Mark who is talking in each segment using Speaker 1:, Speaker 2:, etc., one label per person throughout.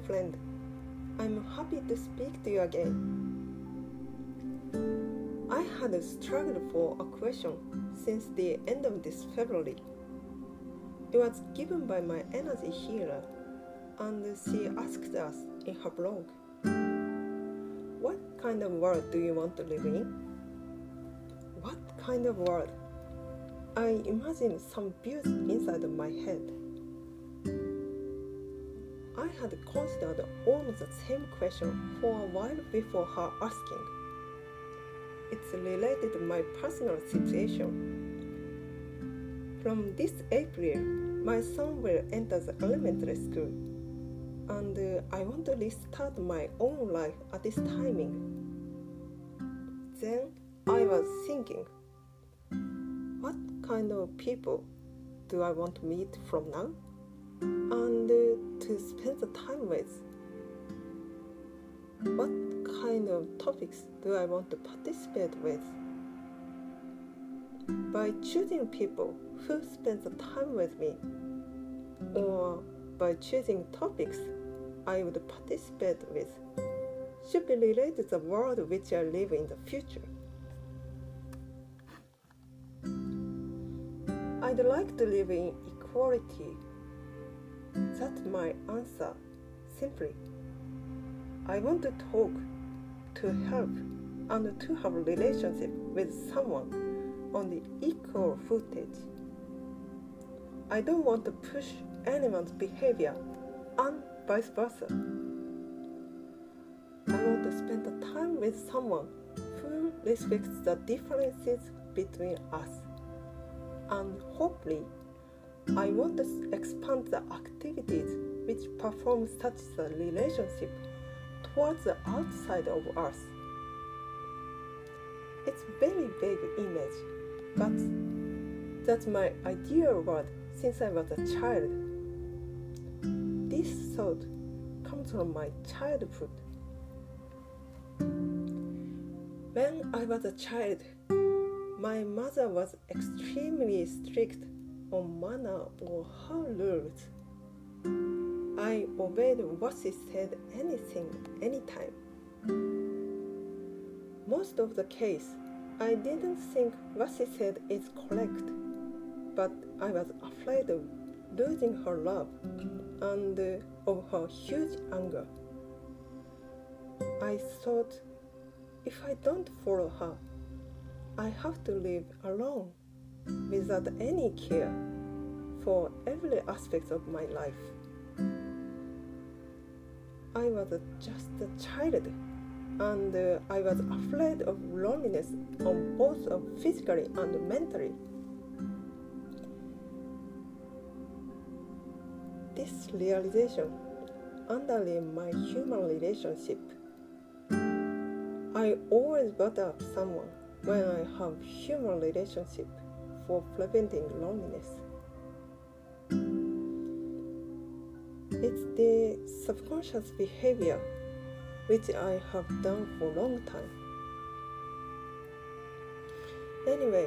Speaker 1: friend. I'm happy to speak to you again. I had struggled for a question since the end of this February. It was given by my energy healer, and she asked us in her blog What kind of world do you want to live in? What kind of world? I imagined some views inside of my head. I had considered almost the same question for a while before her asking. It's related to my personal situation. From this April, my son will enter the elementary school, and I want to restart my own life at this timing. Then I was thinking, what kind of people do I want to meet from now? And to spend the time with? What kind of topics do I want to participate with? By choosing people who spend the time with me, or by choosing topics I would participate with, should be related to the world which I live in the future. I'd like to live in equality. That's my answer. Simply, I want to talk, to help, and to have a relationship with someone on the equal footage. I don't want to push anyone's behavior and vice versa. I want to spend the time with someone who respects the differences between us. And hopefully, I want to expand the activities which perform such a relationship towards the outside of us. It's a very vague image, but that's my ideal world since I was a child. This thought comes from my childhood. When I was a child, my mother was extremely strict on manner or her rules. I obeyed what she said anything, anytime. Most of the case, I didn't think what she said is correct, but I was afraid of losing her love and of her huge anger. I thought if I don't follow her, I have to live alone without any care for every aspect of my life. I was just a child and I was afraid of loneliness on both physically and mentally. This realization underlay my human relationship. I always bother up someone when I have human relationship for preventing loneliness. It's the subconscious behavior which I have done for a long time. Anyway,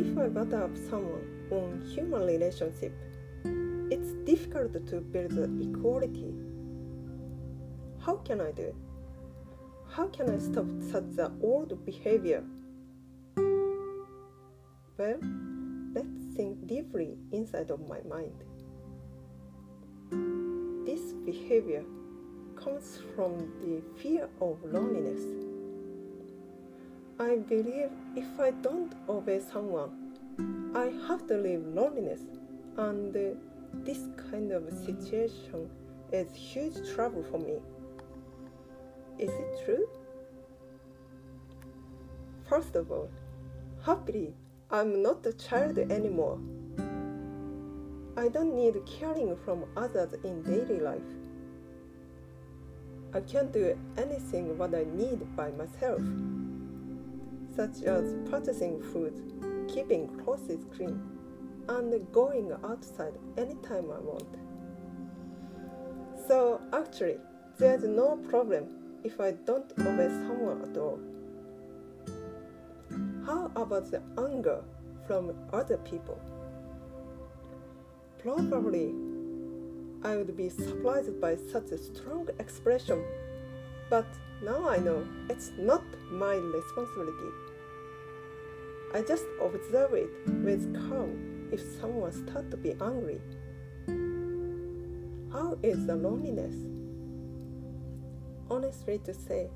Speaker 1: if I butter up someone on human relationship, it's difficult to build equality. How can I do? How can I stop such an old behavior? Well, let's think deeply inside of my mind. This behavior comes from the fear of loneliness. I believe if I don't obey someone, I have to live loneliness, and this kind of situation is huge trouble for me. Is it true? First of all, happily, I'm not a child anymore. I don't need caring from others in daily life. I can do anything what I need by myself, such as purchasing food, keeping clothes clean, and going outside anytime I want. So actually, there's no problem if I don't obey someone at all. About the anger from other people? Probably I would be surprised by such a strong expression. But now I know it's not my responsibility. I just observe it with calm if someone starts to be angry. How is the loneliness? Honestly to say,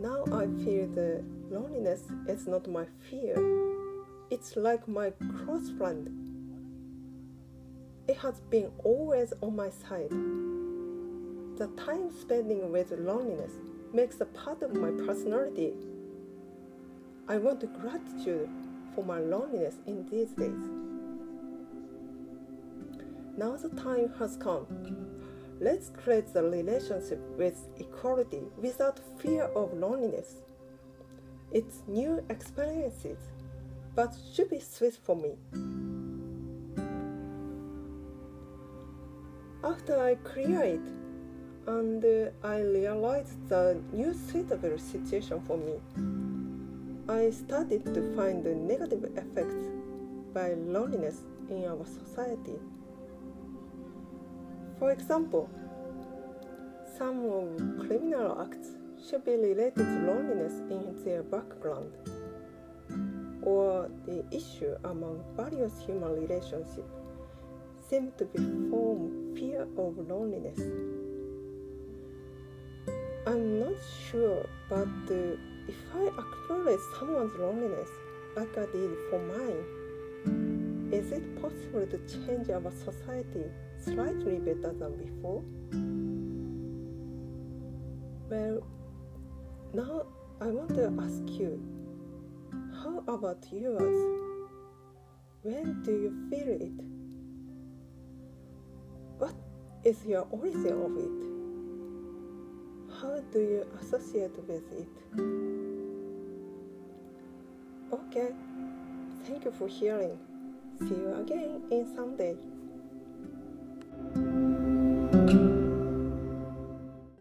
Speaker 1: now I feel the loneliness is not my fear. It's like my close friend. It has been always on my side. The time spending with loneliness makes a part of my personality. I want gratitude for my loneliness in these days. Now the time has come Let's create the relationship with equality without fear of loneliness. It's new experiences, but should be sweet for me. After I it, and uh, I realized the new suitable situation for me, I started to find the negative effects by loneliness in our society. For example, some of criminal acts should be related to loneliness in their background, or the issue among various human relationships seem to be from fear of loneliness. I'm not sure, but uh, if I acknowledge someone's loneliness like I did for mine, is it possible to change our society slightly better than before. Well, now I want to ask you, how about yours? When do you feel it? What is your origin of it? How do you associate with it? Okay, thank you for hearing. See you again in you